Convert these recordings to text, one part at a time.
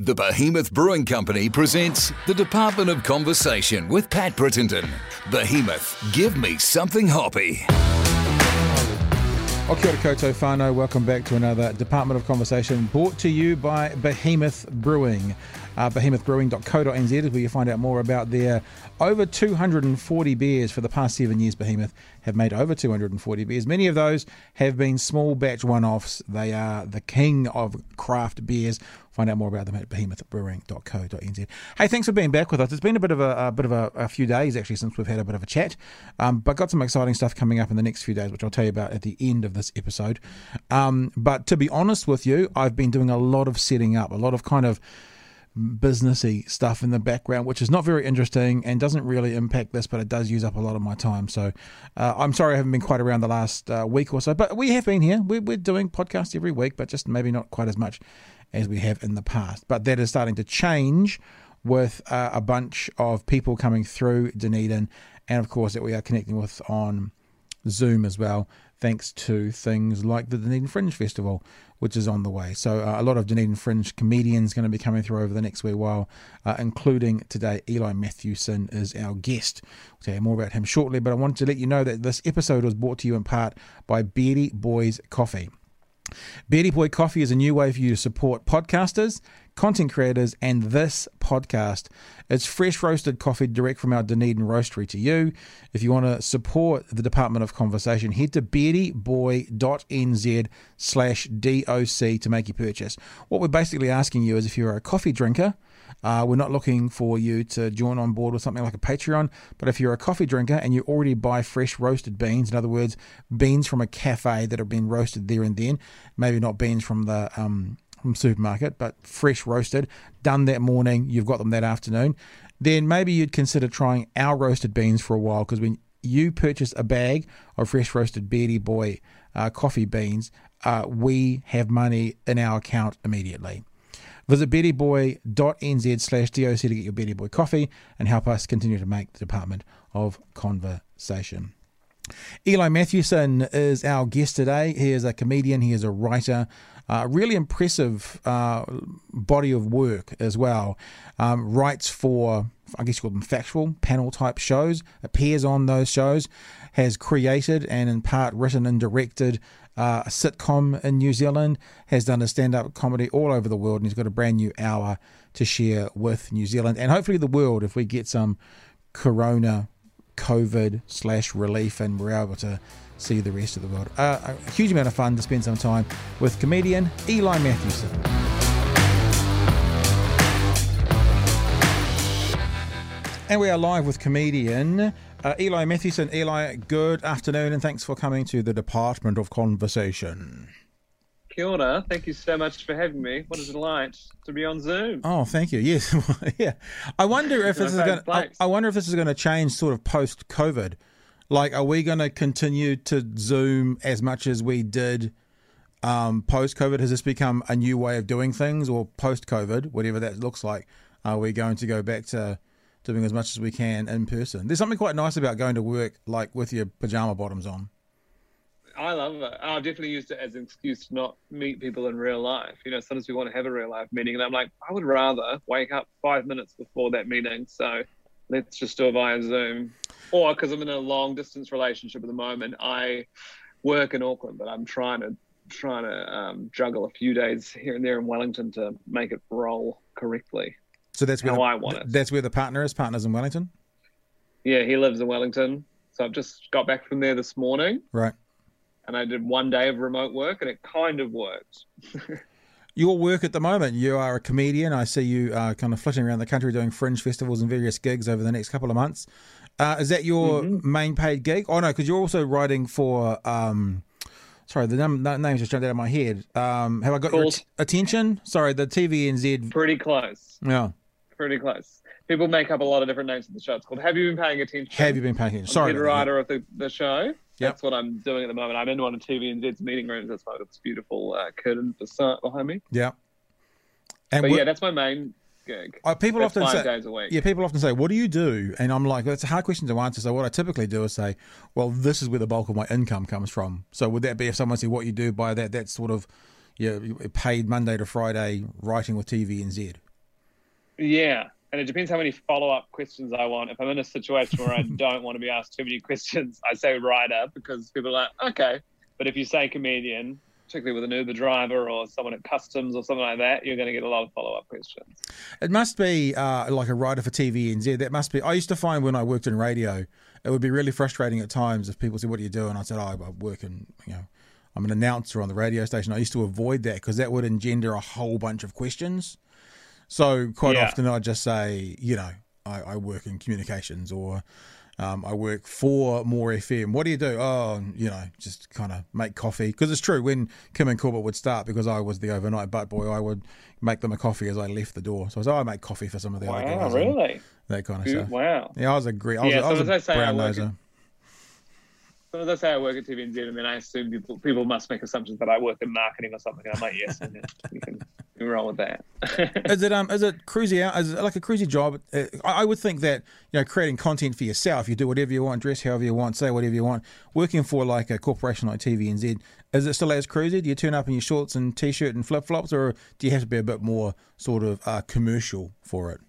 The Behemoth Brewing Company presents the Department of Conversation with Pat Brittenden. Behemoth, give me something hoppy. O kia ora koutou whānau, welcome back to another Department of Conversation brought to you by Behemoth Brewing. Uh, behemothbrewing.co.nz is where you find out more about their over 240 beers for the past seven years. Behemoth have made over 240 beers. Many of those have been small batch one offs. They are the king of craft beers. Find out more about them at behemothbrewing.co.nz. Hey, thanks for being back with us. It's been a bit of a, a bit of a, a, few days actually since we've had a bit of a chat, um, but got some exciting stuff coming up in the next few days, which I'll tell you about at the end of this episode. Um, but to be honest with you, I've been doing a lot of setting up, a lot of kind of businessy stuff in the background, which is not very interesting and doesn't really impact this, but it does use up a lot of my time. So uh, I'm sorry I haven't been quite around the last uh, week or so, but we have been here. We're, we're doing podcasts every week, but just maybe not quite as much as we have in the past. But that is starting to change with uh, a bunch of people coming through Dunedin, and of course that we are connecting with on Zoom as well, thanks to things like the Dunedin Fringe Festival, which is on the way. So uh, a lot of Dunedin Fringe comedians going to be coming through over the next wee while, uh, including today Eli Matthewson is our guest. We'll tell you more about him shortly, but I wanted to let you know that this episode was brought to you in part by Beardy Boys Coffee. Beardy Boy Coffee is a new way for you to support podcasters, content creators, and this podcast. It's fresh roasted coffee direct from our Dunedin roastery to you. If you want to support the Department of Conversation, head to beardyboy.nz slash DOC to make your purchase. What we're basically asking you is if you're a coffee drinker, uh, we're not looking for you to join on board with something like a Patreon, but if you're a coffee drinker and you already buy fresh roasted beans, in other words, beans from a cafe that have been roasted there and then, maybe not beans from the um, from supermarket, but fresh roasted, done that morning, you've got them that afternoon, then maybe you'd consider trying our roasted beans for a while because when you purchase a bag of fresh roasted Beardy Boy uh, coffee beans, uh, we have money in our account immediately. Visit beardyboy.nz slash DOC to get your Beardy Boy coffee and help us continue to make the Department of Conversation. Eli Matthewson is our guest today. He is a comedian, he is a writer, uh, really impressive uh, body of work as well. Um, writes for, I guess you call them factual panel type shows, appears on those shows, has created and in part written and directed uh, a sitcom in New Zealand, has done a stand up comedy all over the world, and he's got a brand new hour to share with New Zealand and hopefully the world if we get some corona COVID slash relief and we're able to see the rest of the world. Uh, a huge amount of fun to spend some time with comedian Eli Matthewson. And we are live with comedian uh, Eli Matthewson. Eli, good afternoon and thanks for coming to the Department of Conversation. Kia ora. Thank you so much for having me. What is it like to be on Zoom? Oh, thank you. Yes, yeah. I wonder if this is going. I, I wonder if this is going to change sort of post COVID. Like, are we going to continue to Zoom as much as we did um, post COVID? Has this become a new way of doing things, or post COVID, whatever that looks like? Are we going to go back to doing as much as we can in person. There's something quite nice about going to work like with your pajama bottoms on. I love it. I've definitely used it as an excuse to not meet people in real life. You know, sometimes we want to have a real life meeting, and I'm like, I would rather wake up five minutes before that meeting. So let's just do it via Zoom. Or because I'm in a long distance relationship at the moment, I work in Auckland, but I'm trying to trying to um, juggle a few days here and there in Wellington to make it roll correctly. So that's where the, I want it. That's where the partner is. Partners in Wellington. Yeah, he lives in Wellington. So I've just got back from there this morning. Right. And I did one day of remote work, and it kind of worked. Your work at the moment, you are a comedian. I see you uh, kind of flitting around the country doing fringe festivals and various gigs over the next couple of months. Uh, is that your mm-hmm. main paid gig? Oh no, because you're also writing for. Um, sorry, the, the name's just jumped out of my head. Um, have I got your attention? Sorry, the TVNZ. Pretty close. Yeah pretty close. People make up a lot of different names for the show. It's called Have You Been Paying Attention? Have You Been Paying Attention? Sorry. I'm the writer of the, the show. Yep. That's what I'm doing at the moment. I'm in one of TVNZ's meeting rooms. That's why this beautiful uh, curtain behind me. Yeah. And but yeah, that's my main gig. Uh, people that's often five say, days a week. Yeah, people often say, "What do you do?" And I'm like, "That's a hard question to answer." So what I typically do is say, "Well, this is where the bulk of my income comes from." So would that be if someone said, "What you do?" By that, that's sort of, yeah, paid Monday to Friday writing with TVNZ. Yeah, and it depends how many follow up questions I want. If I'm in a situation where I don't want to be asked too many questions, I say writer because people are like, okay. But if you say comedian, particularly with an Uber driver or someone at customs or something like that, you're going to get a lot of follow up questions. It must be uh, like a writer for TVNZ. That must be. I used to find when I worked in radio, it would be really frustrating at times if people said, "What do you do?" and I said, "Oh, I work in you know." I'm an announcer on the radio station. I used to avoid that because that would engender a whole bunch of questions. So quite yeah. often I just say, you know, I, I work in communications or um, I work for More FM. What do you do? Oh, you know, just kind of make coffee. Because it's true, when Kim and Corbett would start, because I was the overnight butt boy, I would make them a coffee as I left the door. So I was, oh, I make coffee for some of the wow, other guys. really? That kind of stuff. Wow. Yeah, I was a great, I was, yeah, I was so a brown noser. So that's how I work at TVNZ, and then I assume people people must make assumptions that I work in marketing or something. I'm like, yes, and you can, roll with that. is it um is it cruisy out? Is it like a cruisy job? Uh, I would think that you know creating content for yourself, you do whatever you want, dress however you want, say whatever you want. Working for like a corporation like TVNZ, is it still as cruisy? Do you turn up in your shorts and t-shirt and flip flops, or do you have to be a bit more sort of uh, commercial for it?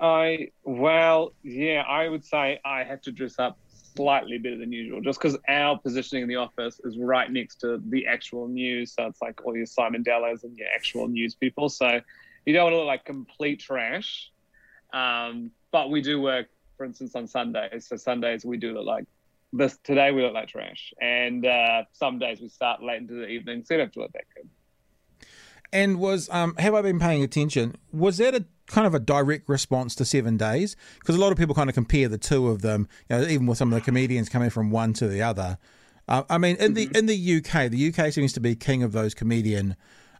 I well, yeah, I would say I have to dress up slightly better than usual, just because our positioning in the office is right next to the actual news. So it's like all your Simon Dallows and your actual news people. So you don't want to look like complete trash. Um, but we do work, for instance, on Sundays. So Sundays we do look like this. Today we look like trash, and uh, some days we start late into the evening, so you don't have to look that good. And was um, have I been paying attention? Was that a kind of a direct response to Seven Days? Because a lot of people kind of compare the two of them. You know, even with some of the comedians coming from one to the other. Uh, I mean, in the mm-hmm. in the UK, the UK seems to be king of those comedian.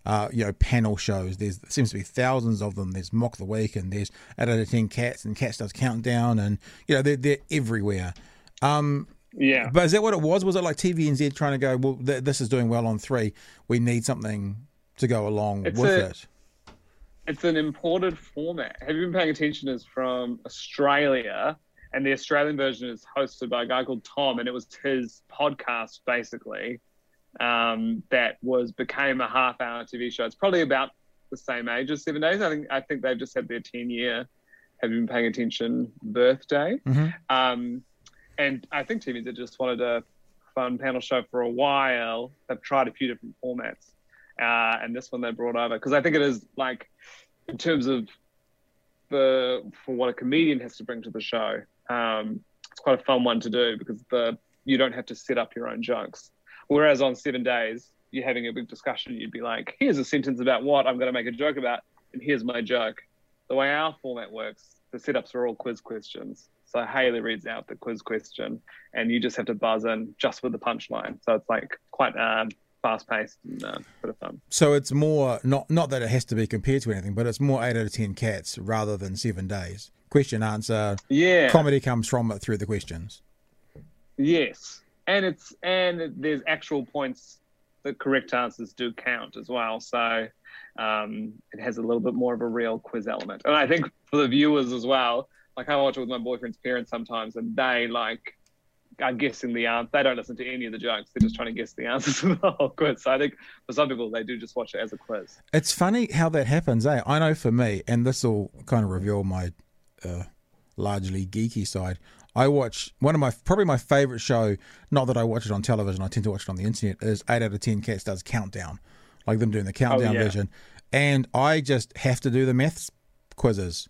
Uh, you know, panel shows. There's there seems to be thousands of them. There's Mock the Week, and there's out of ten cats, and Cats does Countdown, and you know they're they're everywhere. Um, yeah. But is that what it was? Was it like TVNZ trying to go? Well, th- this is doing well on three. We need something to go along it's with a, it. It's an imported format. Have you been paying attention? Is from Australia, and the Australian version is hosted by a guy called Tom, and it was his podcast basically um, that was became a half-hour TV show. It's probably about the same age as Seven Days. I think I think they've just had their ten-year. Have you been paying attention? Birthday, mm-hmm. um, and I think TVNZ just wanted a fun panel show for a while. They've tried a few different formats uh, and this one they brought over because I think it is like in terms of the for what a comedian has to bring to the show. Um, it's quite a fun one to do because the you don't have to set up your own jokes. Whereas on seven days, you're having a big discussion. You'd be like, "Here's a sentence about what I'm going to make a joke about, and here's my joke." The way our format works, the setups are all quiz questions. So Hayley reads out the quiz question, and you just have to buzz in just with the punchline. So it's like quite um, fast paced and uh, bit of fun. So it's more not not that it has to be compared to anything, but it's more eight out of ten cats rather than seven days. Question answer. Yeah. Comedy comes from it through the questions. Yes, and it's and there's actual points. The correct answers do count as well. So um, it has a little bit more of a real quiz element. And I think for the viewers as well, like I watch it with my boyfriend's parents sometimes, and they like are guessing the answer. They don't listen to any of the jokes. They're just trying to guess the answers to the whole quiz. So I think for some people, they do just watch it as a quiz. It's funny how that happens, eh? I know for me, and this will kind of reveal my uh, largely geeky side. I watch one of my probably my favorite show. Not that I watch it on television. I tend to watch it on the internet. Is eight out of ten cats does countdown, like them doing the countdown oh, yeah. version, and I just have to do the maths quizzes.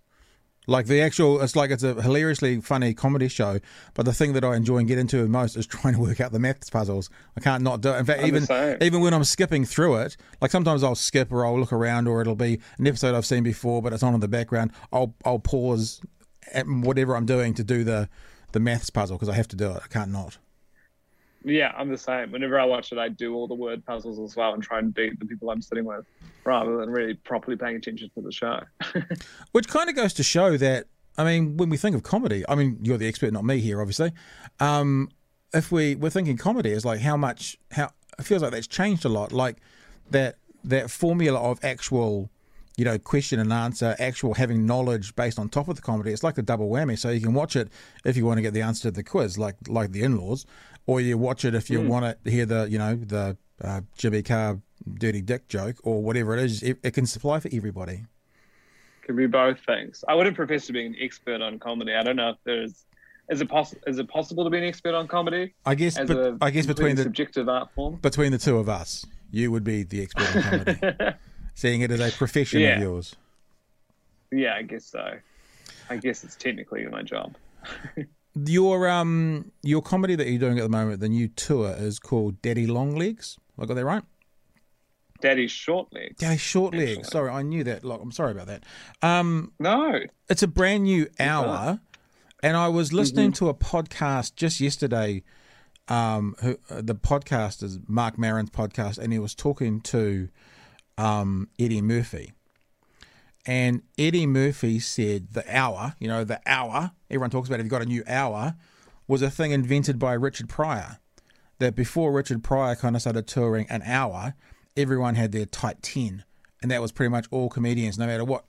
Like the actual, it's like it's a hilariously funny comedy show. But the thing that I enjoy and get into most is trying to work out the maths puzzles. I can't not do it. In fact, I'm even even when I'm skipping through it, like sometimes I'll skip or I'll look around or it'll be an episode I've seen before, but it's on in the background. I'll I'll pause at whatever I'm doing to do the the maths puzzle because I have to do it. I can't not. Yeah, I'm the same. Whenever I watch it, I do all the word puzzles as well and try and beat the people I'm sitting with, rather than really properly paying attention to the show. Which kind of goes to show that, I mean, when we think of comedy, I mean, you're the expert, not me here, obviously. Um, if we we're thinking comedy is like how much how it feels like that's changed a lot. Like that that formula of actual you know, question and answer, actual having knowledge based on top of the comedy. It's like a double whammy. So you can watch it if you want to get the answer to the quiz, like like the in-laws, or you watch it if you mm. want to hear the you know the uh, Jimmy Carr dirty dick joke or whatever it is. It, it can supply for everybody. Could be both things. I wouldn't profess to be an expert on comedy. I don't know if there's is it possible is it possible to be an expert on comedy? I guess, as but I guess between the subjective art form. between the two of us, you would be the expert on comedy, seeing it as a profession Yeah. of yours. yeah, I guess so. I guess it's technically my job. Your um your comedy that you're doing at the moment, the new tour is called Daddy Longlegs. I got that right? Daddy short legs. Daddy Short Legs. Excellent. Sorry, I knew that. Like, I'm sorry about that. Um, No. it's a brand new hour, and I was listening to a podcast just yesterday. Um, who uh, the podcast is Marc Maron's podcast, and he was talking to um, Eddie Murphy. And Eddie Murphy said the hour, you know, the hour, everyone talks about if you've got a new hour, was a thing invented by Richard Pryor. That before Richard Pryor kind of started touring an hour, everyone had their tight 10. And that was pretty much all comedians, no matter what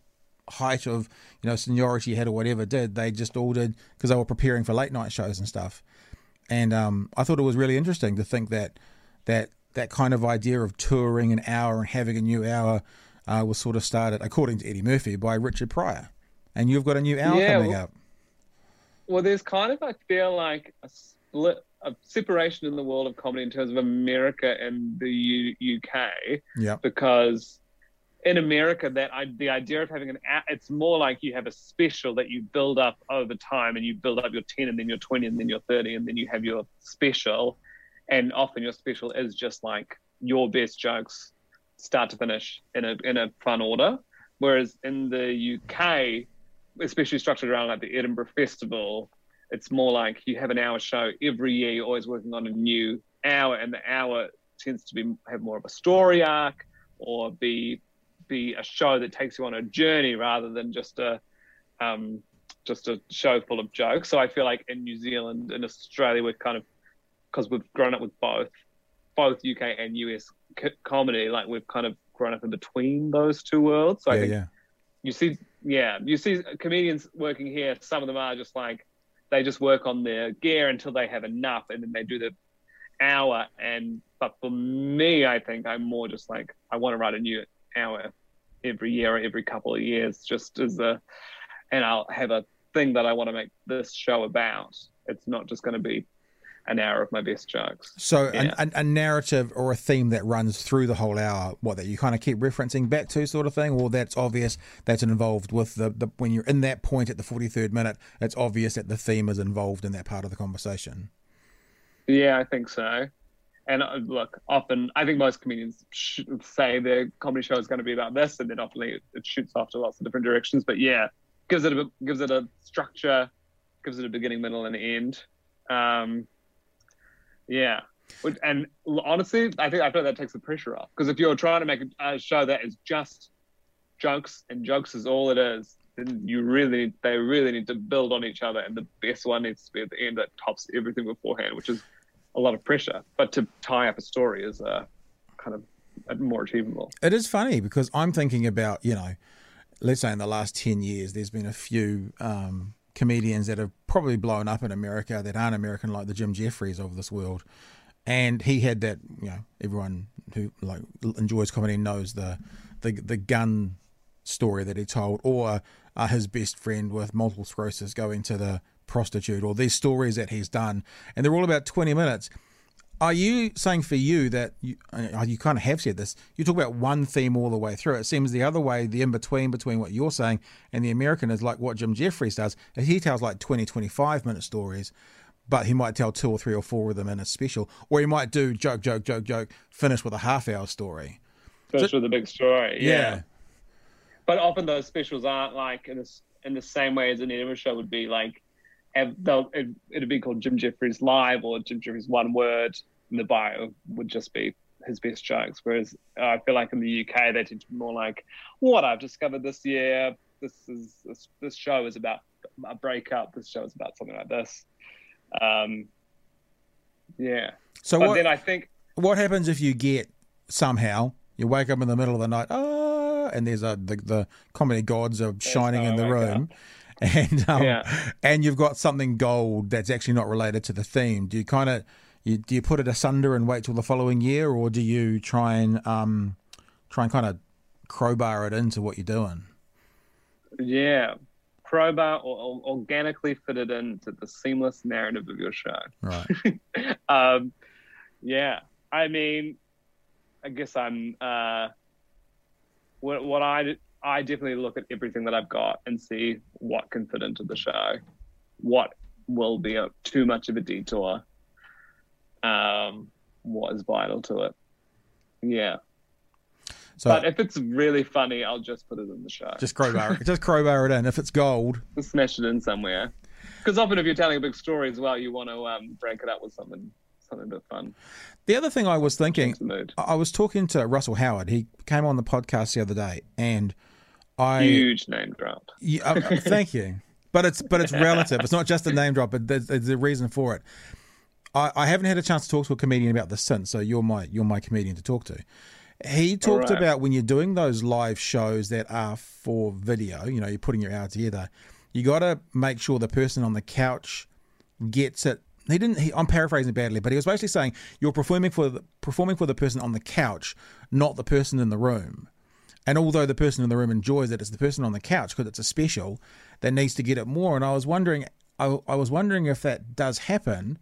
height of, you know, seniority you had or whatever did, they just all did because they were preparing for late night shows and stuff. And um, I thought it was really interesting to think that that that kind of idea of touring an hour and having a new hour uh, was sort of started, according to Eddie Murphy, by Richard Pryor. And you've got a new hour Yeah, coming well- up. Well, there's kind of I feel like a split, a separation in the world of comedy in terms of America and the U- UK. Yeah. because in America, that I, the idea of having an it's more like you have a special that you build up over time, and you build up your ten, and then your twenty, and then your thirty, and then you have your special, and often your special is just like your best jokes, start to finish in a in a fun order. Whereas in the UK, especially structured around like the Edinburgh Festival, it's more like you have an hour show every year. You're always working on a new hour, and the hour tends to be have more of a story arc or be be a show that takes you on a journey rather than just a um, just a show full of jokes. So I feel like in New Zealand and Australia, we're kind of because we've grown up with both both UK and US co- comedy, like we've kind of grown up in between those two worlds. So I yeah, think yeah. you see yeah you see comedians working here some of them are just like they just work on their gear until they have enough and then they do the hour and but for me i think i'm more just like i want to write a new hour every year or every couple of years just as a and i'll have a thing that i want to make this show about it's not just going to be an hour of my best jokes So Yeah. a, narrative or a theme that runs through the whole hour, what that you kind of keep referencing back to, sort of thing, Well, that's obvious that's involved with the, the when you're in that point at the forty third minute, it's obvious that the theme is involved in that part of the conversation. Yeah, I think so. And uh, look, often I think most comedians sh- say their comedy show is going to be about this, and then often it, it shoots off to lots of different directions. But yeah, gives it a gives it a structure, gives it a beginning, middle, and end. Um, yeah, and honestly, I think I feel that takes the pressure off because if you're trying to make a, a show that is just jokes and jokes is all it is, then you really they really need to build on each other, and the best one needs to be at the end that tops everything beforehand, which is a lot of pressure. But to tie up a story is uh, kind of more achievable. It is funny because I'm thinking about, you know, let's say in the last 10 years, there's been a few um, comedians that have probably blown up in America that aren't American, like the Jim Jefferies of this world. And he had that, you know, everyone who like enjoys comedy knows the the, the gun story that he told, or uh, his best friend with multiple sclerosis going to the prostitute, or these stories that he's done, and they're all about 20 minutes. Are you saying for you that you, uh, you kind of have said this? You talk about one theme all the way through. It seems the other way, the in between between what you're saying and the American is like what Jim Jefferies does. He tells like 20, 25 minute stories, but he might tell two or three or four of them in a special, or he might do joke, joke, joke, joke, finish with a half hour story. Especially with a big story. Yeah. But often those specials aren't like in, this, in the same way as an Edinburgh show would be like, have, they'll, it'd be called Jim Jefferies Live or Jim Jefferies One Word, and the bio would just be his best jokes. Whereas uh, I feel like in the UK they tend to be more like, what I've discovered this year. This is this, this show is about a breakup. This show is about something like this. Um, yeah. So but what then I think what happens if you get somehow you wake up in the middle of the night, ah, and there's a the, the comedy gods are shining in the room, and um, Yeah. and you've got something gold that's actually not related to the theme. Do you kind of you, do you put it asunder and wait till the following year, or do you try and um, try and kind of crowbar it into what you're doing? Yeah, crowbar or, or organically fitted into the seamless narrative of your show. Right. um, yeah, I mean, I guess I'm. Uh, what what I I definitely look at everything that I've got and see what can fit into the show, what will be a, too much of a detour, um, what is vital to it. Yeah. So but if it's really funny, I'll just put it in the show. just crowbar, it. just crowbar it in. If it's gold, Just smash it in somewhere. Because often, if you're telling a big story as well, you want to um, break it up with something something a bit fun. the other thing I was thinking, Change the mood. I was talking to Russell Howard. He came on the podcast the other day, and I Huge name drop. Yeah, uh, thank you. But it's but it's relative. It's not just a name drop, but there's, there's a reason for it. I, I haven't had a chance to talk to a comedian about this since, so you're my you're my comedian to talk to. He talked right. about when you're doing those live shows that are for video, you know, you're putting your hour together, you got to make sure the person on the couch gets it. He didn't. He, I'm paraphrasing badly, but he was basically saying you're performing for the, performing for the person on the couch, not the person in the room. And although the person in the room enjoys it, it's the person on the couch because it's a special that needs to get it more. And I was wondering, I, I was wondering if that does happen,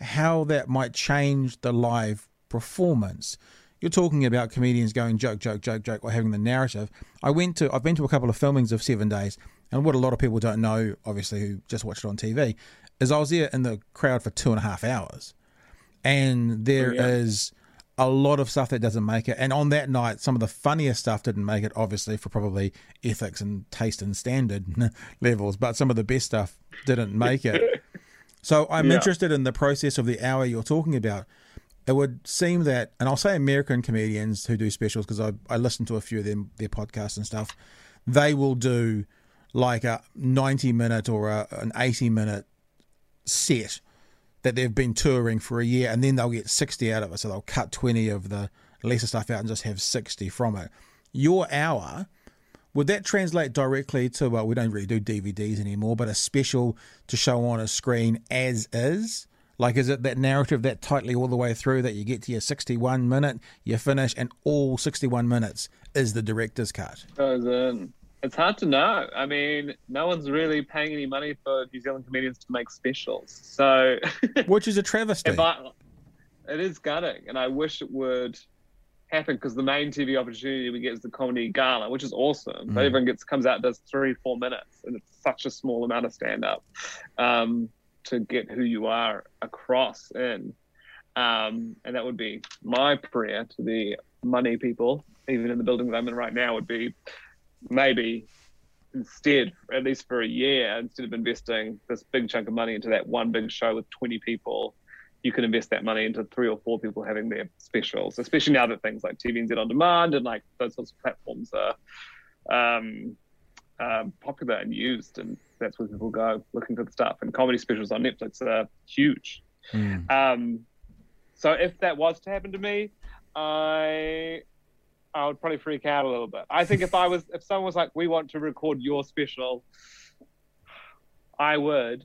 how that might change the live performance. You're talking about comedians going joke, joke, joke, joke, or having the narrative. I went to, I've been to a couple of filmings of Seven Days, and what a lot of people don't know, obviously, who just watched it on TV, is I was there in the crowd for two and a half hours, and there oh, is yeah. a lot of stuff that doesn't make it. And on that night, some of the funniest stuff didn't make it, obviously, for probably ethics and taste and standard levels, but some of the best stuff didn't make it. So I'm Yeah. interested in the process of the hour you're talking about. It would seem that, and I'll say American comedians who do specials because I, I listen to a few of them their podcasts and stuff. They will do like a 90 minute or a, an 80 minute set that they've been touring for a year, and then they'll get 60 out of it. So they'll cut 20 of the lesser stuff out and just have 60 from it. Your hour, would that translate directly to, well, we don't really do DVDs anymore, but a special to show on a screen as is? Like, is it that narrative that tightly all the way through that you get to your 61 minute, you finish, and all 61 minutes is the director's cut? goes in. It's hard to know. I mean, no one's really paying any money for New Zealand comedians to make specials. So Which is a travesty. I, it is gutting, and I wish it would happen because the main TV opportunity we get is the comedy gala, which is awesome. But Mm. everyone gets comes out does three, four minutes, and it's such a small amount of stand up um, to get who you are across in. Um, and that would be my prayer to the money people, even in the building that I'm in right now, would be maybe instead, at least for a year, instead of investing this big chunk of money into that one big show with 20 people, you can invest that money into three or four people having their specials, especially now that things like TVNZ on demand and like those sorts of platforms are um, um, popular and used, and that's where people go looking for the stuff. And comedy specials on Netflix are huge. Mm. Um, so if that was to happen to me, I I would probably freak out a little bit. I think if I was if someone was like, "We want to record your special," I would.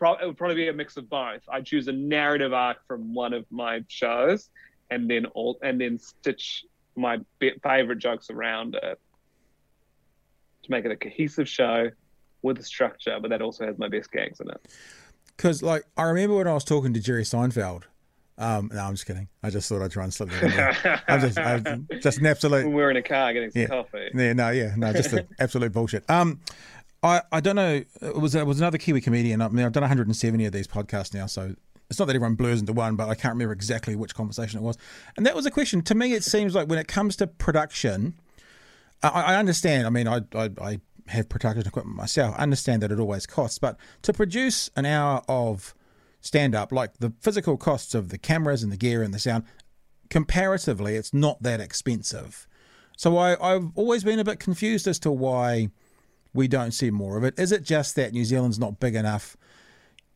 Pro- it would probably be a mix of both. I'd choose a narrative arc from one of my shows, and then all and then stitch my be- favorite jokes around it to make it a cohesive show with a structure, but that also has my best gags in it. Because, like, I remember when I was talking to Jerry Seinfeld. Um, no, I'm just kidding. I just thought I'd try and slip that in there. I'm just, I'm just an absolute. we're in a car getting some Yeah. coffee. Yeah, no, yeah, no, just an absolute bullshit. Um, I, I don't know. It was it was another Kiwi comedian. I mean, I've done 170 of these podcasts now, so it's not that everyone blurs into one, but I can't remember exactly which conversation it was. And that was a question. To me, it seems like when it comes to production, I, I understand. I mean, I, I I have production equipment myself. I understand that it always costs, but to produce an hour of stand up, like the physical costs of the cameras and the gear and the sound, comparatively, it's not that expensive. So I, I've always been a bit confused as to why we don't see more of it. Is it just that New Zealand's not big enough?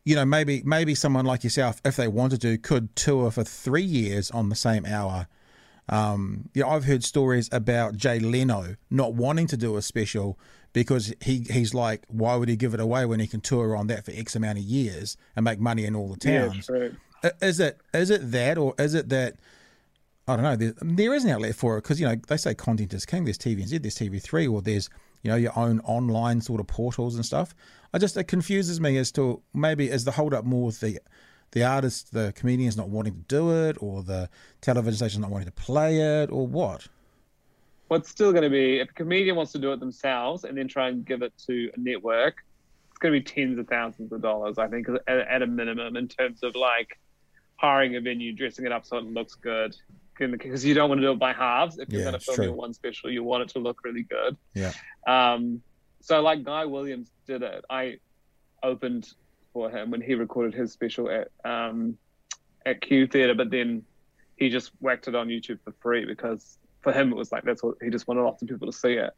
You know, maybe maybe someone like yourself, if they wanted to, could tour for three years on the same hour. Um, you know, I've heard stories about Jay Leno not wanting to do a special because he he's like, why would he give it away when he can tour on that for X amount of years and make money in all the towns? I- Is it is it that or is it that I don't know. There, there is an outlet for it because you know they say content is king. There's TVNZ, there's TV3, or there's you know, your own online sort of portals and stuff. I just it confuses me as to maybe is the hold up more with the the artist, the comedians not wanting to do it, or the television station not wanting to play it, or what? What's still going to be if a comedian wants to do it themselves and then try and give it to a network, it's going to be tens of thousands of dollars, I think, at, at a minimum in terms of like hiring a venue, dressing it up so it looks good, because you don't want to do it by halves. If you're yeah, going to film true. your one special, you want it to look really good. Yeah. Um, so like Guy Williams did it. I opened for him when he recorded his special at um, at Q Theatre, but then he just whacked it on YouTube for free because for him it was like that's what he just wanted lots of people to see it.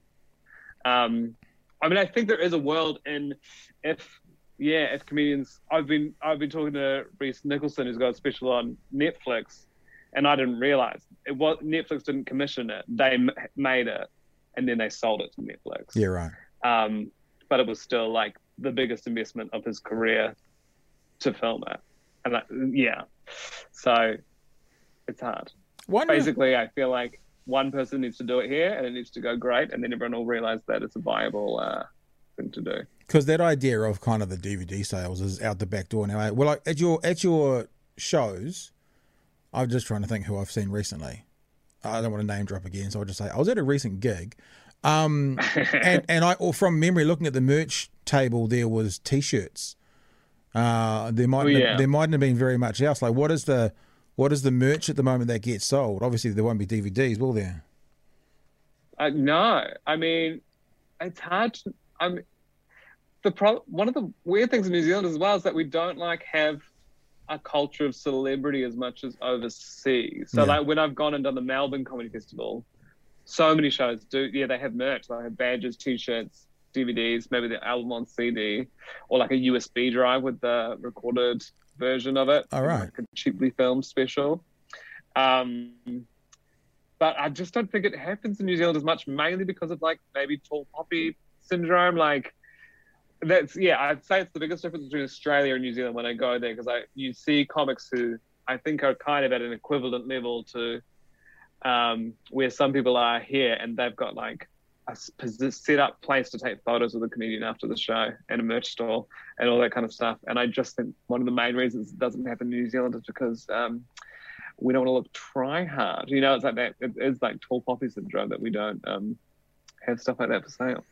Um, I mean, I think there is a world in if yeah, if comedians. I've been I've been talking to Rhys Nicholson who's got a special on Netflix, and I didn't realize it was Netflix didn't commission it; they m- made it, and then they sold it to Netflix. Yeah, right. Um, but it was still like the biggest investment of his career to film it. And that, yeah, so it's hard. Wonder... Basically, I feel like one person needs to do it here and it needs to go great, and then everyone will realize that it's a viable uh, thing to do. Because that idea of kind of the DVD sales is out the back door now. Well, like at your at your shows, I'm just trying to think who I've seen recently. I don't want to name drop again, so I'll just say I was at a recent gig um, and and I, or from memory, looking at the merch table, there was T-shirts. Uh, there might yeah. have, there mightn't have been very much else. Like, what is the what is the merch at the moment that gets sold? Obviously, there won't be DVDs, will there? Uh, no, I mean, it's hard. To, I'm the pro- one of the weird things in New Zealand as well is that we don't like have a culture of celebrity as much as overseas. So, yeah. like when I've gone and done the Melbourne Comedy Festival, so many shows do. Yeah, they have merch. They have badges, t-shirts, DVDs, maybe the album on CD, or like a USB drive with the recorded version of it. All right, like a cheaply filmed special. Um, but I just don't think it happens in New Zealand as much, mainly because of like maybe tall poppy syndrome. Like that's yeah, I'd say it's the biggest difference between Australia and New Zealand when I go there because I you see comics who I think are kind of at an equivalent level to um, where some people are here and they've got like a set up place to take photos of the comedian after the show and a merch store and all that kind of stuff. And I just think one of the main reasons it doesn't happen in New Zealand is because um, we don't want to look try hard. You know, it's like that. It is like tall poppy syndrome that we don't um, have stuff like that for sale.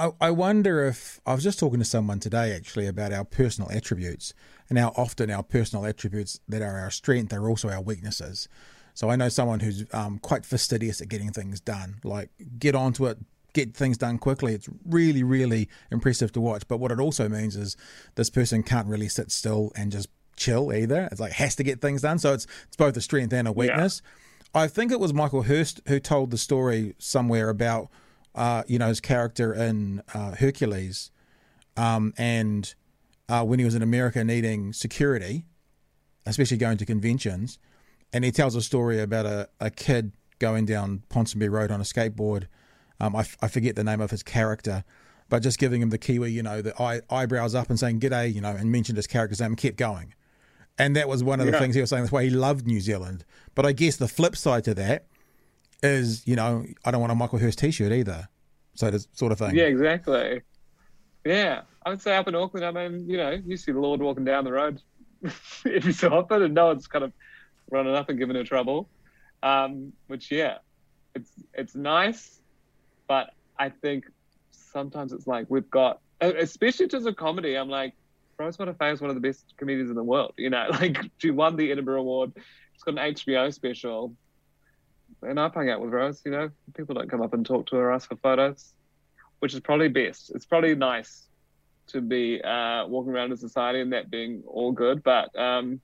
I, I wonder if I was just talking to someone today actually about our personal attributes and how often our personal attributes that are our strength are also our weaknesses. So I know someone who's um, quite fastidious at getting things done. Like get onto it, get things done quickly. It's really, really impressive to watch. But what it also means is this person can't really sit still and just chill either. It's like has to get things done. So it's it's both a strength and a weakness. Yeah. I think it was Michael Hirst who told the story somewhere about uh, you know his character in uh, Hercules, um, and uh, when he was in America needing security, especially going to conventions and he tells a story about a, a kid going down Ponsonby Road on a skateboard. Um, I, f- I forget the name of his character, but just giving him the Kiwi, you know, the eye, eyebrows up and saying "G'day," you know, and mentioned his character's name and kept going. And that was one of the things he was saying. That's why he loved New Zealand. But I guess the flip side to that is, you know, I don't want a Michael Hurst T-shirt either. So this sort of thing. Yeah, exactly. Yeah, I would say up in Auckland, I mean, you know, you see the Lorde walking down the road every so often, and no one's kind of running up and giving her trouble. Um, which yeah, it's it's nice, but I think sometimes it's like we've got, especially in terms of comedy, I'm like, Rose Matafeo is one of the best comedians in the world. You know, like she won the Edinburgh Award. She's got an HBO special, and I've hung out with Rose. You know, people don't come up and talk to her, ask for photos, which is probably best. It's probably nice to be uh, walking around in society and that being all good, but um,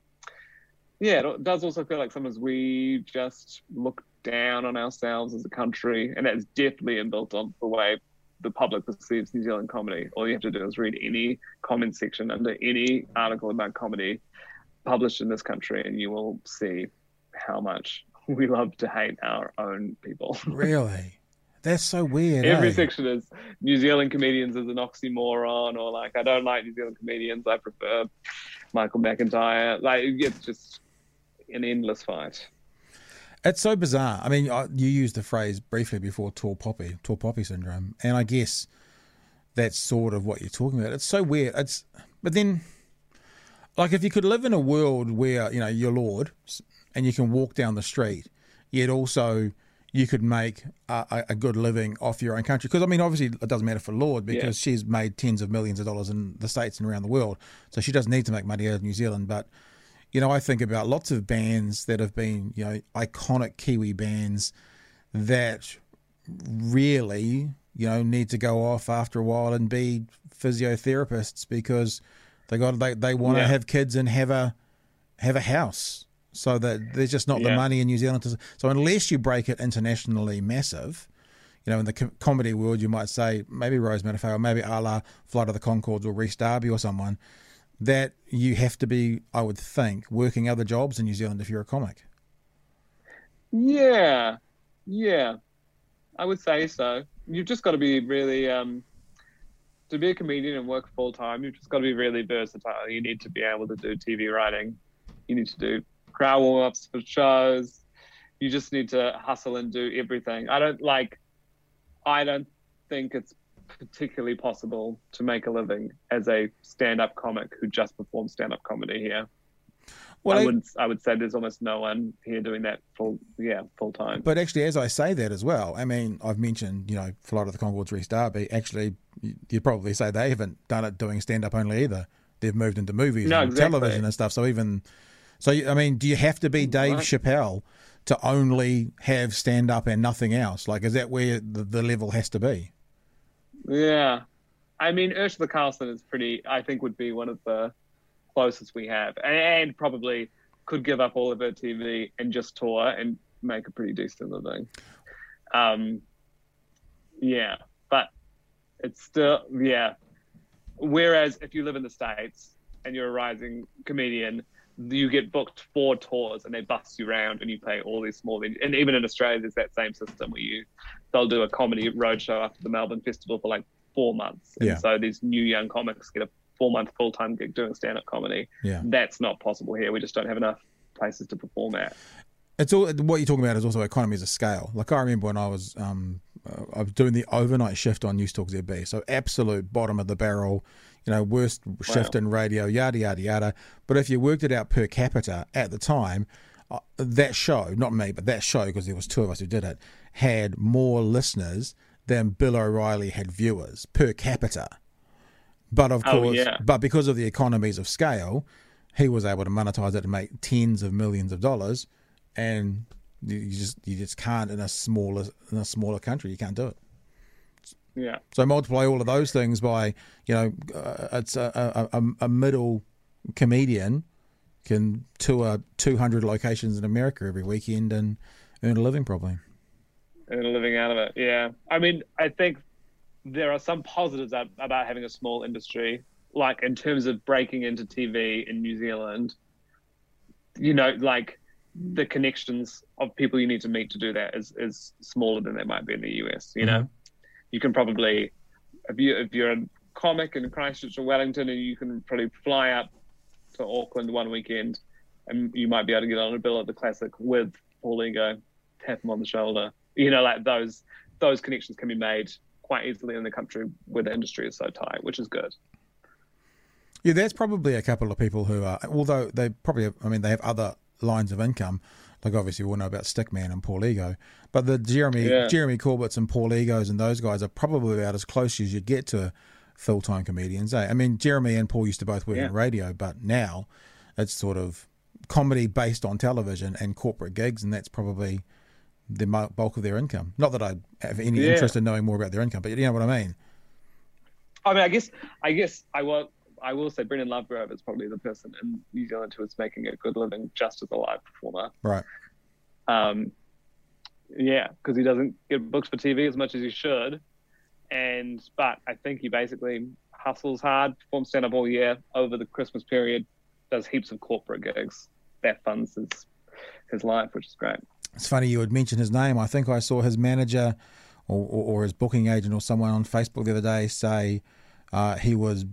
yeah, it does also feel like sometimes we just look down on ourselves as a country, and that's definitely inbuilt on the way the public perceives New Zealand comedy. All you have to do is read any comment section under any article about comedy published in this country, and you will see how much we love to hate our own people. really? That's so weird. Every eh? section is New Zealand comedians is an oxymoron, or like I don't like New Zealand comedians. I prefer Michael McIntyre. Like it's just an endless fight. It's so bizarre. I mean, you used the phrase briefly before tall poppy, tall poppy syndrome, and I guess that's sort of what you're talking about. It's so weird. It's but then, like, if you could live in a world where you know you're Lorde and you can walk down the street, yet also you could make a, a good living off your own country. Because I mean, obviously, it doesn't matter for Lorde because yeah. she's made tens of millions of dollars in the states and around the world, so she doesn't need to make money out of New Zealand, but you know, I think about lots of bands that have been, you know, iconic Kiwi bands that really, you know, need to go off after a while and be physiotherapists because they got they, they want to yeah. have kids and have a have a house. So that there's just not yeah. the money in New Zealand. To, so unless you break it internationally massive, you know, in the com- comedy world, you might say maybe Rose Matafeo, or maybe a la Flight of the Conchords or Rhys Darby or someone that you have to be, I would think, working other jobs in New Zealand if you're a comic. Yeah, yeah, I would say so. You've just got to be really, um, to be a comedian and work full time. You've just got to be really versatile. You need to be able to do TV writing. You need to do crowd warm ups for shows. You just need to hustle and do everything. I don't like. I don't think it's particularly possible to make a living as a stand-up comic who just performs stand-up comedy here. Well, I, I would I would say there's almost no one here doing that full yeah full time. But actually, as I say that as well, I mean I've mentioned you know Flight of the Conchords, Rhys Darby. Actually, you'd probably say they haven't done it doing stand-up only either. They've moved into movies no, and exactly. television and stuff. So even so, I mean, do you have to be Dave right. Chappelle to only have stand-up and nothing else? Like, is that where the, the level has to be? Yeah, I mean Urzila Carlson is pretty. I think would be one of the closest we have, and probably could give up all of her TV and just tour and make a pretty decent living. Um, yeah, but it's still yeah. Whereas if you live in the states and you're a rising comedian, you get booked four tours and they bust you around and you play all these small venues. And even in Australia, there's that same system where you they'll do a comedy roadshow after the Melbourne Festival for like four months. And yeah. so these new young comics get a four month full time gig doing stand up comedy. Yeah. That's not possible here. We just don't have enough places to perform at. It's all what you're talking about is also economies of scale. Like I remember when I was um, uh, I was doing the overnight shift on Newstalk ZB, so absolute bottom of the barrel you know, worst shift wow. in radio, yada, yada, yada. But if you worked it out per capita at the time, uh, that show, not me, but that show, because there was two of us who did it, had more listeners than Bill O'Reilly had viewers per capita. But of oh, course, yeah. but because of the economies of scale, he was able to monetize it and make tens of millions of dollars, and you just you just can't in a smaller in a smaller country. You can't do it. Yeah. So multiply all of those things by, you know, uh, it's a, a, a, middle comedian can tour 200 locations in America every weekend and earn a living probably. Earn a living out of it, yeah. I mean, I think there are some positives about having a small industry, like in terms of breaking into TV in New Zealand. You know, like the connections of people you need to meet to do that is, is smaller than they might be in the US, you mm-hmm. You can probably if you if you're a comic in Christchurch or Wellington, and you can probably fly up to Auckland one weekend, and you might be able to get on a bill at the Classic with Paul Ego, tap him on the shoulder. You know, like those those connections can be made quite easily in the country where the industry is so tight, which is good. Yeah, there's probably a couple of people who are, although they probably, have, I mean, they have other lines of income. Like obviously we all know about Stickman and Paul Ego, but the Jeremy yeah. Jeremy Corbett's and Paul Egos and those guys are probably about as close as you'd get to full time comedians. Eh? I mean, Jeremy and Paul used to both work yeah. in radio, but now it's sort of comedy based on television and corporate gigs, and that's probably the bulk of their income. Not that I have any yeah. interest in knowing more about their income, but you know what I mean. I mean, I guess, I guess I will. I will say Brendhan Lovegrove is probably the person in New Zealand who is making a good living just as a live performer. Right. Um, yeah, because he doesn't get books for TV as much as he should, and but I think he basically hustles hard, performs stand up all year over the Christmas period, does heaps of corporate gigs. That funds his his life, which is great. It's funny you would mention his name. I think I saw his manager or, or, or his booking agent or someone on Facebook the other day say uh, he was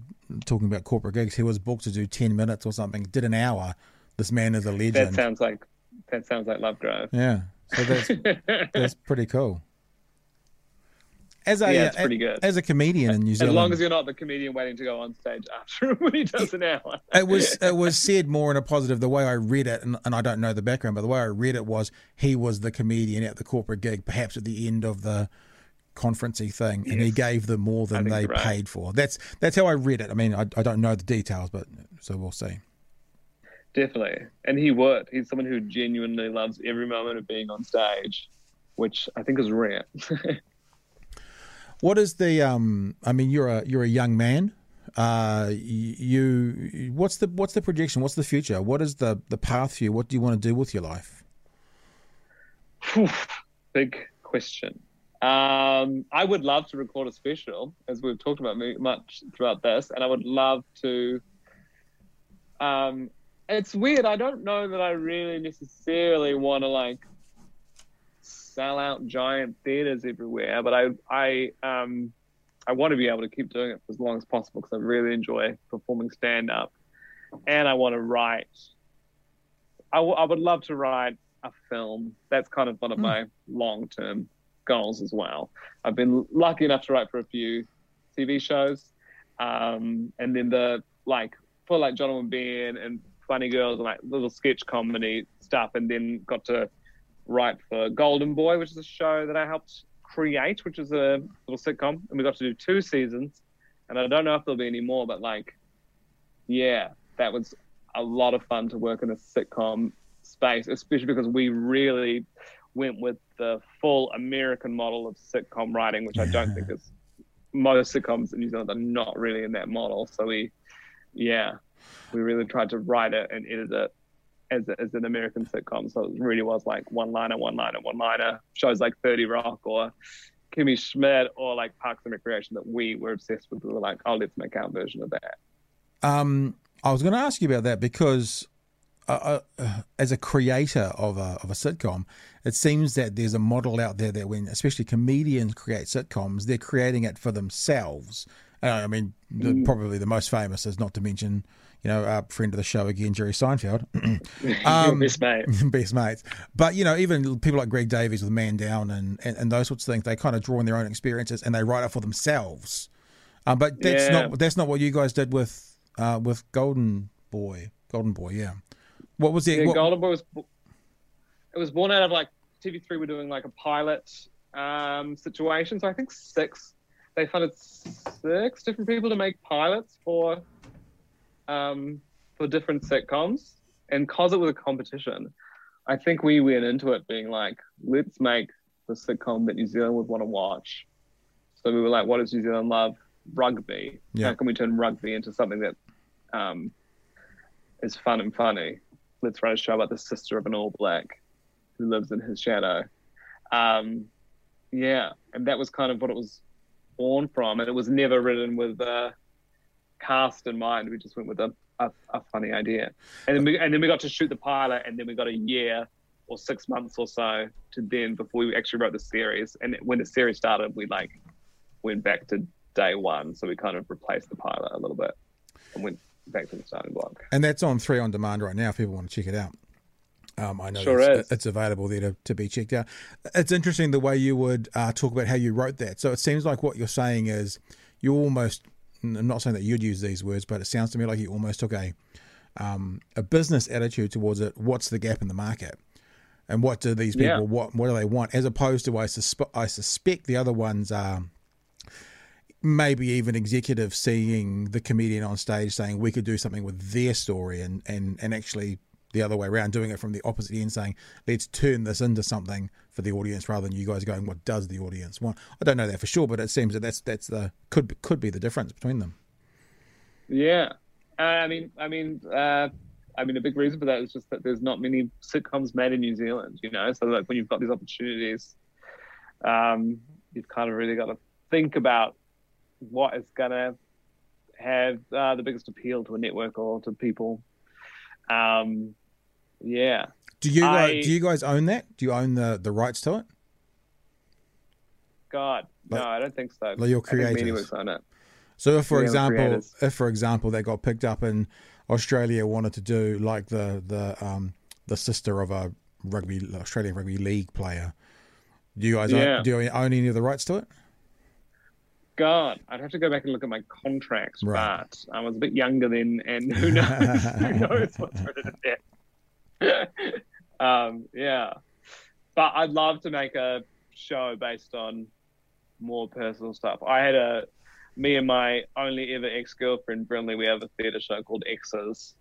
talking about corporate gigs. He was booked to do ten minutes or something. Did an hour. This man is a legend. That sounds like that sounds like Lovegrove. Yeah, So that's that's pretty cool. As a yeah, it's pretty good. As a comedian in New Zealand, as long as you're not the comedian waiting to go on stage after when he does an hour. it was it was said more in a positive. The way I read it, and, and I don't know the background, but the way I read it was he was the comedian at the corporate gig, perhaps at the end of the conferencey thing, and he gave them more than they right. paid for. That's that's how I read it. I mean, I, I don't know the details, but so we'll see. Definitely, and he would. He's someone who genuinely loves every moment of being on stage, which I think is rare. What is the? Um, I mean, you're a you're a young man. Uh, you what's the what's the projection? What's the future? What is the the path for you? What do you want to do with your life? Big question. Um, I would love to record a special, as we've talked about much throughout this, and I would love to. Um, it's weird. I don't know that I really necessarily want to like sell out giant theaters everywhere, but I I um I want to be able to keep doing it for as long as possible because I really enjoy performing stand up, and I want to write. I, w- I would love to write a film. That's kind of one of mm. my long term goals as well. I've been lucky enough to write for a few TV shows, um, and then the like for like Jono and Ben and Funny Girls and like little sketch comedy stuff, and then got to write for Golden Boy, which is a show that I helped create, which is a little sitcom, and we got to do two seasons. And I don't know if there'll be any more, but like, yeah, that was a lot of fun to work in a sitcom space, especially because we really went with the full American model of sitcom writing, which I don't think is most sitcoms in New Zealand are not really in that model. So we, yeah, we really tried to write it and edit it as, a, as an American sitcom. So it really was like one liner, one liner, one liner. Shows like 30 Rock or Kimmy Schmidt or like Parks and Recreation that we were obsessed with. We were like, oh, let's make our version of that. Um, I was going to ask you about that because uh, uh, as a creator of a, of a sitcom, it seems that there's a model out there that when, especially comedians create sitcoms, they're creating it for themselves. Uh, I mean, mm. probably the most famous is not to mention you know, a friend of the show again, Jerry Seinfeld. um, best mate. best mates. But, you know, even people like Greg Davies with Man Down and, and, and, those sorts of things, they kind of draw on their own experiences and they write it for themselves. Um, but that's yeah. not that's not what you guys did with uh, with Golden Boy. Golden Boy, yeah. What was it? Yeah, what, Golden Boy was it was born out of like TV3 were doing like a pilot um, situation. So I think six they funded six different people to make pilots for um, for different sitcoms, and cause it was a competition, I think we went into it being like, let's make the sitcom that New Zealand would want to watch. So we were like, what does New Zealand love? Rugby. Yeah. How can we turn rugby into something that um, is fun and funny? Let's write a show about the sister of an All Black who lives in his shadow. Um, yeah, and that was kind of what it was born from, and it was never written with uh, cast in mind. We just went with a, a, a funny idea, and then we and then we got to shoot the pilot, and then we got a year or six months or so to then before we actually wrote the series. And when the series started, we like went back to day one, so we kind of replaced the pilot a little bit and went back to the starting block. And that's on three on demand right now. If people want to check it out. Um, I know sure it's, it's, available there to, to be checked out. It's interesting the way you would uh, talk about how you wrote that. So it seems like what you're saying is you almost I'm not saying that you'd use these words, but it sounds to me like you almost took a um, a business attitude towards it. What's the gap in the market, and what do these people yeah. what what do they want? As opposed to I suspect I suspect the other ones are maybe even executives seeing the comedian on stage saying we could do something with their story and and and actually the other way around, doing it from the opposite end, saying, let's turn this into something for the audience rather than you guys going, what does the audience want? I don't know that for sure, but it seems that that's that's the could could be the difference between them. Yeah, uh, I mean, I mean, uh, I mean, a big reason for that is just that there's not many sitcoms made in New Zealand, you know. So like when you've got these opportunities, um, you've kind of really got to think about what is gonna have uh, the biggest appeal to a network or to people. Um, yeah. Do you I, do you guys own that? Do you own the the rights to it? God, like, no, I don't think so. Like your creators own it. So if, for example, if for example they got picked up in Australia wanted to do like the the um the sister of a rugby Australian rugby league player. Do you guys Yeah. own, do you own any of the rights to it? God, I'd have to go back and look at my contracts, Right. but I was a bit younger then, and who knows? who knows what's written in there? um, yeah, but I'd love to make a show based on more personal stuff. I had a me and my only ever ex girlfriend, Brynley. We have a theatre show called Exes,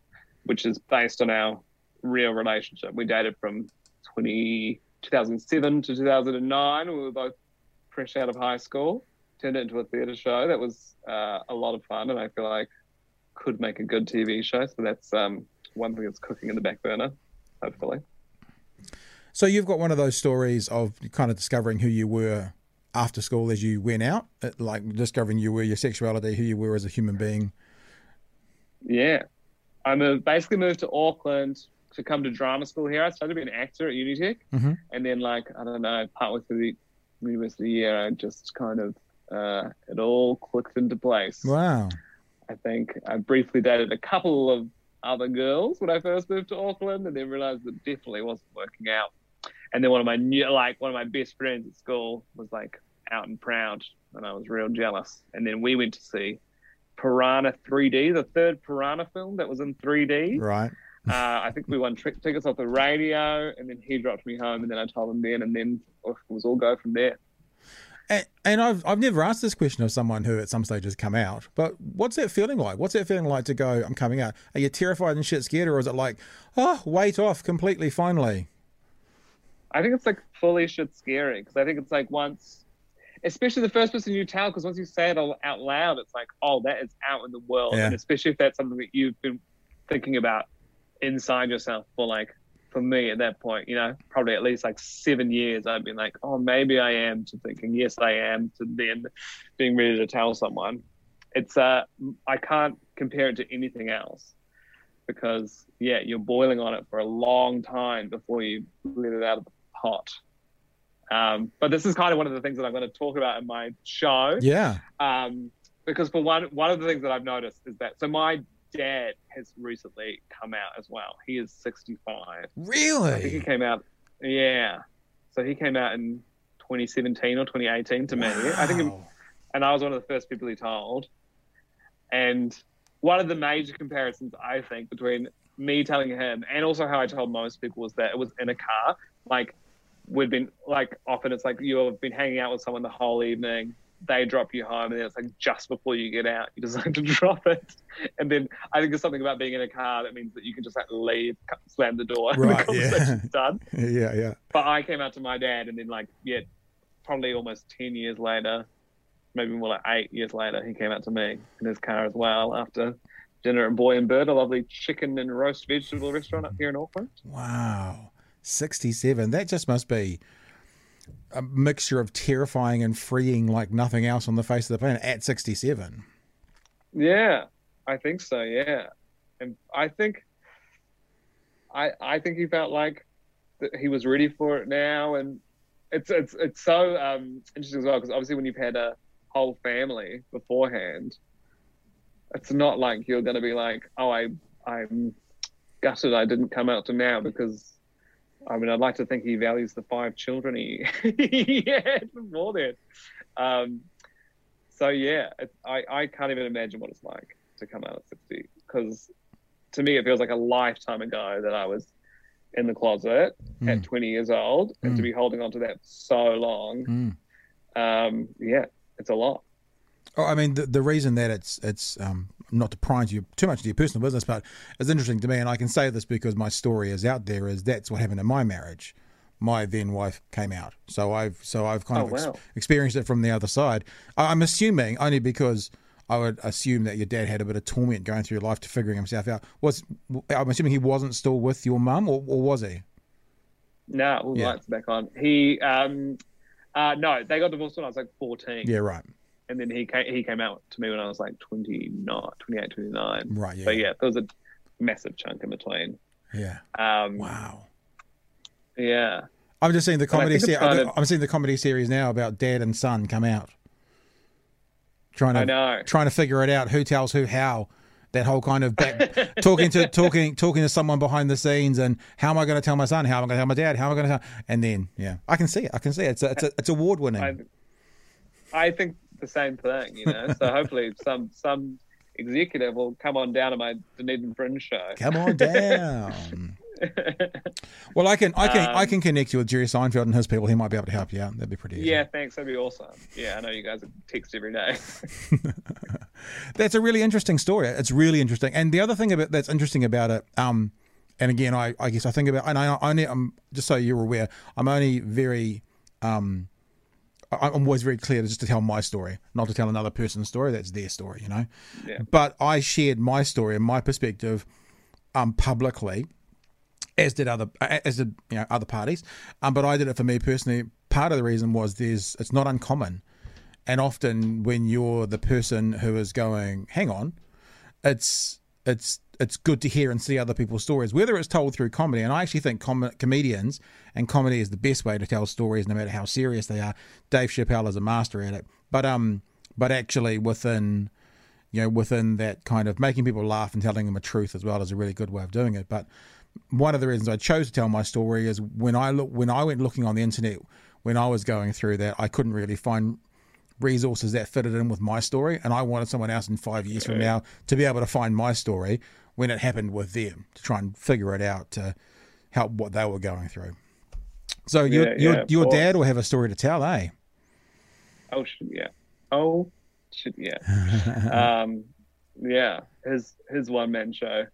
which is based on our real relationship. We dated from 20, 2007 to 2009. We were both fresh out of high school turned it into a theatre show. That was uh, a lot of fun, and I feel like could make a good TV show. So that's um, one thing that's cooking in the back burner, hopefully. So you've got one of those stories of kind of discovering who you were after school as you went out, uh, like discovering you were your sexuality, who you were as a human being. Yeah, I moved, basically moved to Auckland to come to drama school here. I started to be an actor at Unitec, Mhm. and then like I don't know, partway through the university year, I just kind of uh, it all clicked into place. Wow. I think I briefly dated a couple of other girls when I first moved to Auckland, and then realized that definitely wasn't working out. And then one of my new, like one of my best friends at school was like out and proud, and I was real jealous. And then we went to see Piranha 3D, the third Piranha film that was in 3D. Right. Uh, I think we won tri- tickets off the radio, and then he dropped me home, and then I told him then, and then it was all go from there. And, and I've I've never asked this question of someone who at some stage has come out. But what's that feeling like? What's that feeling like to go? I'm coming out. Are you terrified and shit scared, or is it like, oh, weight off completely? Finally. I think it's like fully shit scary because I think it's like once, especially the first person you tell, because once you say it all out loud, it's like, oh, that is out in the world, Yeah. and especially if that's something that you've been thinking about inside yourself for like, for me at that point, you know, probably at least like seven years, I've been like, oh, maybe I am, to thinking yes, I am, to then being ready to tell someone. It's uh, I can't compare it to anything else because yeah, you're boiling on it for a long time before you let it out of the pot. Um, but this is kind of one of the things that I'm going to talk about in my show. Yeah. Um, because for one, one of the things that I've noticed is that so my dad has recently come out as well. He is 65. I think he came out, yeah. So he came out in 2017 or 2018 to me. I think, Wow. and I was one of the first people he told. And one of the major comparisons I think between me telling him and also how I told most people was that it was in a car. Like we'd been like often it's like you've been hanging out with someone the whole evening. They drop you home, and then it's like just before you get out, you decide to drop it. And then I think there's something about being in a car that means that you can just like leave, slam the door, and the Right, yeah. done. yeah, yeah. But I came out to my dad, and then like yeah, probably almost ten years later, maybe more like eight years later, he came out to me in his car as well after dinner at Boy and Bird, a lovely chicken and roast vegetable restaurant up here in Auckland. Wow. 67. That just must be a mixture of terrifying and freeing like nothing else on the face of the planet at 67. Yeah, I think so. Yeah, and I think, I I think he felt like that he was ready for it now, and it's it's it's so um, interesting as well because obviously when you've had a whole family beforehand, it's not like you're going to be like, oh, I I'm gutted I didn't come out to now because. I mean, I'd like to think he values the five children he, he had before then. Um, so yeah, it, I I can't even imagine what it's like to come out at sixty because to me it feels like a lifetime ago that I was in the closet Mm. at twenty years old, and to Mm. be holding on to that so long, Mm. um, yeah, it's a lot. Oh, I mean, the, the reason that it's it's um, not to pry into you too much into your personal business, but it's interesting to me, and I can say this because my story is out there. Is that's what happened in my marriage. My then wife came out, so I've so I've kind Oh, of ex- wow. experienced it from the other side. I'm assuming only because I would assume that your dad had a bit of torment going through your life to figuring himself out. Was I'm assuming he wasn't still with your mum, or, or was he? No, all the Yeah. lights back on. He um, uh, no, they got divorced when I was like fourteen, Yeah, right, and then he came he came out to me when I was like 29, 28, 29. right, yeah, But yeah, there was a massive chunk in between. yeah. Um, Wow. Yeah. I'm just seeing the comedy. think Se- kind I'm, seeing the comedy series now about dad and son come out, trying to I know. trying to figure it out who tells who how, that whole kind of back talking to talking talking to someone behind the scenes and how am I going to tell my son? How am I going to tell my dad? How am I going to tell? And then yeah, I can see it. I can see it. It's a, it's, a, it's award winning. I, think the same thing, you know. So hopefully some some executive will come on down to my Dunedin Fringe show. Come on down. well, I can I can um, I can connect you with Jerry Seinfeld and his people. He might be able to help you out. That'd be pretty easy. Yeah, thanks. That'd be awesome. Yeah, I know you guys text every day. that's a really interesting story. It's really interesting. And the other thing about that's interesting about it, um, and again, I, I guess I think about, and I only, I'm just so you're aware, I'm only very, um, I'm always very clear just to tell my story, not to tell another person's story. That's their story, you know. Yeah. But I shared my story and my perspective, um, publicly, as did other, as did you know other parties. Um, but I did it for me personally. Part of the reason was there's, it's not uncommon and often when you're the person who is going, hang on, it's it's it's good to hear and see other people's stories, whether it's told through comedy. And I actually think com- comedians and comedy is the best way to tell stories, no matter how serious they are. Dave Chappelle is a master at it, but um, but actually within, you know, within that kind of making people laugh and telling them a truth as well is a really good way of doing it. But one of the reasons I chose to tell my story is when I look when I went looking on the internet when I was going through that, I couldn't really find resources that fitted in with my story, and I wanted someone else in five years from now to be able to find my story when it happened with them to try and figure it out to help what they were going through. So your yeah, your your dad will have a story to tell, eh? Oh yeah. Oh shit, yeah. um, yeah. His his one man show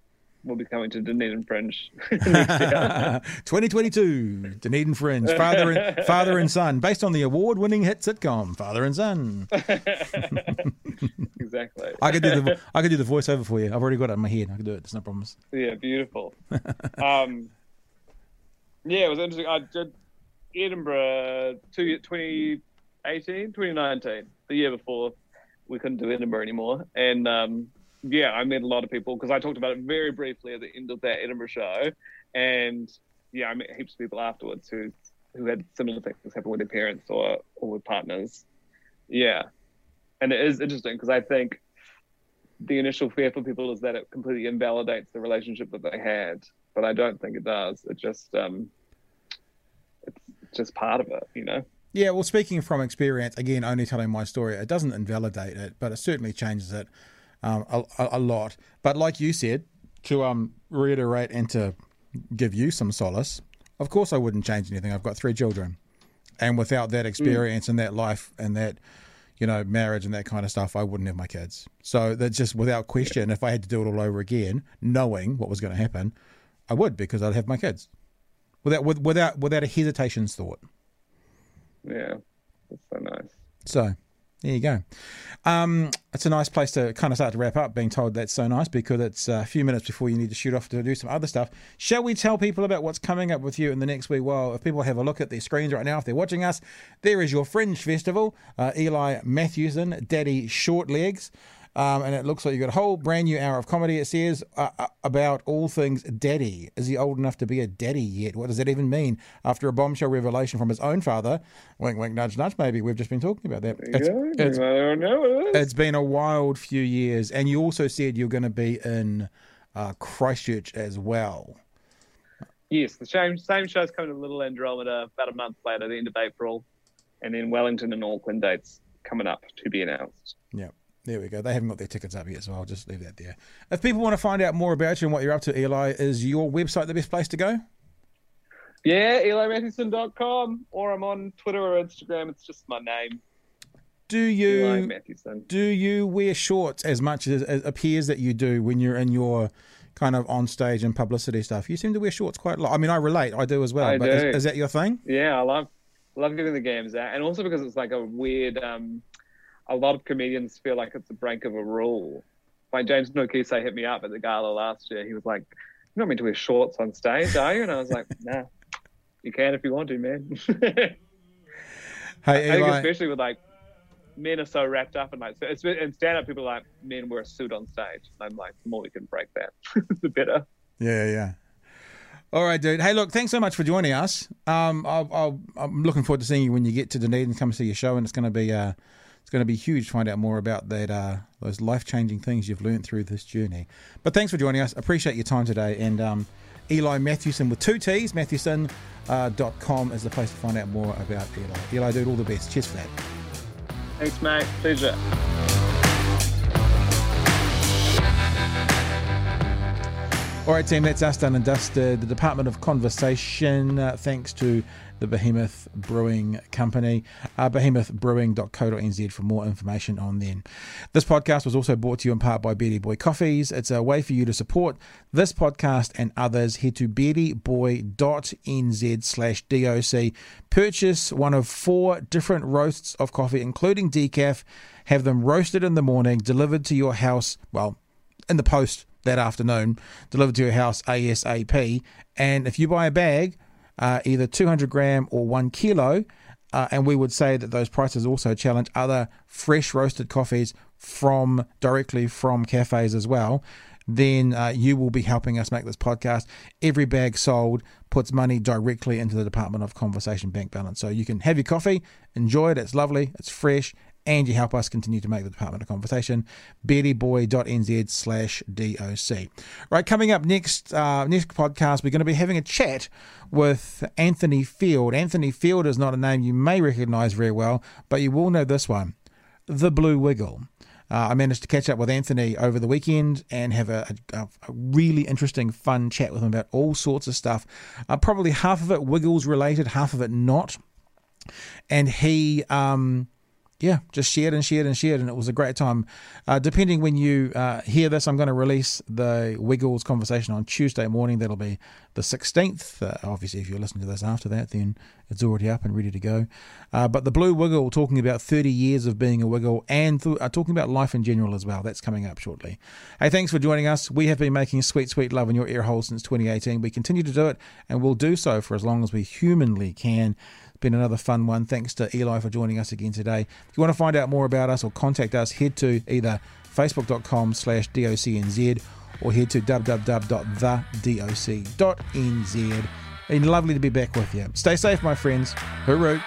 will be coming to Dunedin Fringe 2022, Dunedin Fringe, father and father and son, based on the award-winning hit sitcom Father and Son. exactly. I could do the I could do the voiceover for you. I've already got it in my head. I can do it. There's no problems. Yeah, beautiful. um, yeah, it was interesting. I did Edinburgh two, 2018, 2019, the year before we couldn't do Edinburgh anymore, and um, yeah, I met a lot of people because I talked about it very briefly at the end of that Edinburgh show, and yeah, I met heaps of people afterwards who who had similar things happen with their parents or or with partners. Yeah, and it is interesting because I think the initial fear for people is that it completely invalidates the relationship that they had, but I don't think it does. It just um, it's just part of it, you know. Yeah, well, speaking from experience, again, only telling my story, it doesn't invalidate it, but it certainly changes it um, a, a, lot. But like you said, to um, reiterate and to give you some solace, of course I wouldn't change anything. I've got three children, and without that experience mm. and that life and that you know marriage and that kind of stuff, I wouldn't have my kids. So that's just without question. If I had to do it all over again, knowing what was going to happen, I would because I'd have my kids without without without a hesitation's thought. Yeah, that's so nice. So there you go. Um, it's a nice place to kind of start to wrap up, being told that's so nice because it's a few minutes before you need to shoot off to do some other stuff. Shall we tell people about what's coming up with you in the next week? Well, if people have a look at their screens right now, if they're watching us, there is your Fringe Festival. Uh, Eli Matthewson, Daddy Shortlegs. Um, and it looks like you've got a whole brand new hour of comedy. It says uh, uh, about all things daddy. Is he old enough to be a daddy yet? What does that even mean? After a bombshell revelation from his own father, wink, wink, nudge, nudge. Maybe we've just been talking about that. It's, yeah, it's, I don't know. It's been a wild few years, and you also said you're going to be in uh, Christchurch as well. Yes, the same same show's coming to Little Andromeda about a month later, the end of April, and then Wellington and Auckland dates coming up to be announced. Yeah. There we go. They haven't got their tickets up yet, so I'll just leave that there. If people want to find out more about you and what you're up to, Eli, is your website the best place to go? Yeah, elimatthewson.com, or I'm on Twitter or Instagram. It's just my name. Do you do you wear shorts as much as it appears that you do when you're in your kind of on stage and publicity stuff? You seem to wear shorts quite a lot. I mean, I relate. I do as well. I but do. Is, is, that your thing? Yeah, I love love giving the games out, and also because it's like a weird. Um, a lot of comedians feel like it's a break of a rule. When James Nokise hit me up at the gala last year. He was like, "You're not meant to wear shorts on stage, are you?" And I was like, "Nah, you can if you want to, man." hey, I think especially with like men are so wrapped up in like it's and stand up people like men wear a suit on stage. I'm like, the more we can break that, the better. Yeah, yeah. All right, dude. Hey, look, thanks so much for joining us. Um, i am looking forward to seeing you when you get to Dunedin and come see your show, and it's going to be uh, it's going to be huge to find out more about that uh, those life changing things you've learned through this journey. But thanks for joining us. Appreciate your time today. And um, Eli Matthewson with two T's, Matthewson.com uh, is the place to find out more about Eli. Eli, dude, all the best. Cheers for that. Thanks, mate. Pleasure. All right, team, that's us done and dusted. The Department of Conversation, uh, thanks to the Behemoth Brewing Company, uh, behemothbrewing.co.nz for more information on them. This podcast was also brought to you in part by Beardy Boy Coffees. It's a way for you to support this podcast and others. Head to beardyboy.nz slash DOC. Purchase one of four different roasts of coffee, including decaf. Have them roasted in the morning, delivered to your house, well, in the post that afternoon, delivered to your house ASAP. And if you buy a bag, uh, either 200 gram or one kilo, uh, and we would say that those prices also challenge other fresh roasted coffees from directly from cafes as well. Then uh, you will be helping us make this podcast. Every bag sold puts money directly into the Department of Conversation bank balance. So you can have your coffee, enjoy it. It's lovely, it's fresh, and you help us continue to make the Department of Conversation. beardyboy.nz slash DOC. Right, coming up next, uh, next podcast, we're going to be having a chat with Anthony Field. Anthony Field is not a name you may recognize very well, but you will know this one The Blue Wiggle. Uh, I managed to catch up with Anthony over the weekend and have a, a, a really interesting, fun chat with him about all sorts of stuff. Uh, probably half of it Wiggles related, half of it not. And he. Um, yeah, just shared and shared and shared, and it was a great time. Uh, depending when you uh, hear this, I'm going to release the Wiggles conversation on Tuesday morning. That'll be the 16th. Uh, obviously, if you're listening to this after that, then it's already up and ready to go. Uh, but the Blue Wiggle, talking about 30 years of being a Wiggle and th- uh, talking about life in general as well. That's coming up shortly. Hey, thanks for joining us. We have been making sweet, sweet love in your ear hole since 2018. We continue to do it, and we'll do so for as long as we humanly can been another fun one. Thanks to Eli for joining us again today. If you want to find out more about us or contact us, head to either facebook.com slash docnz or head to www.thedoc.nz. And lovely to be back with you. Stay safe, my friends. Hooroo.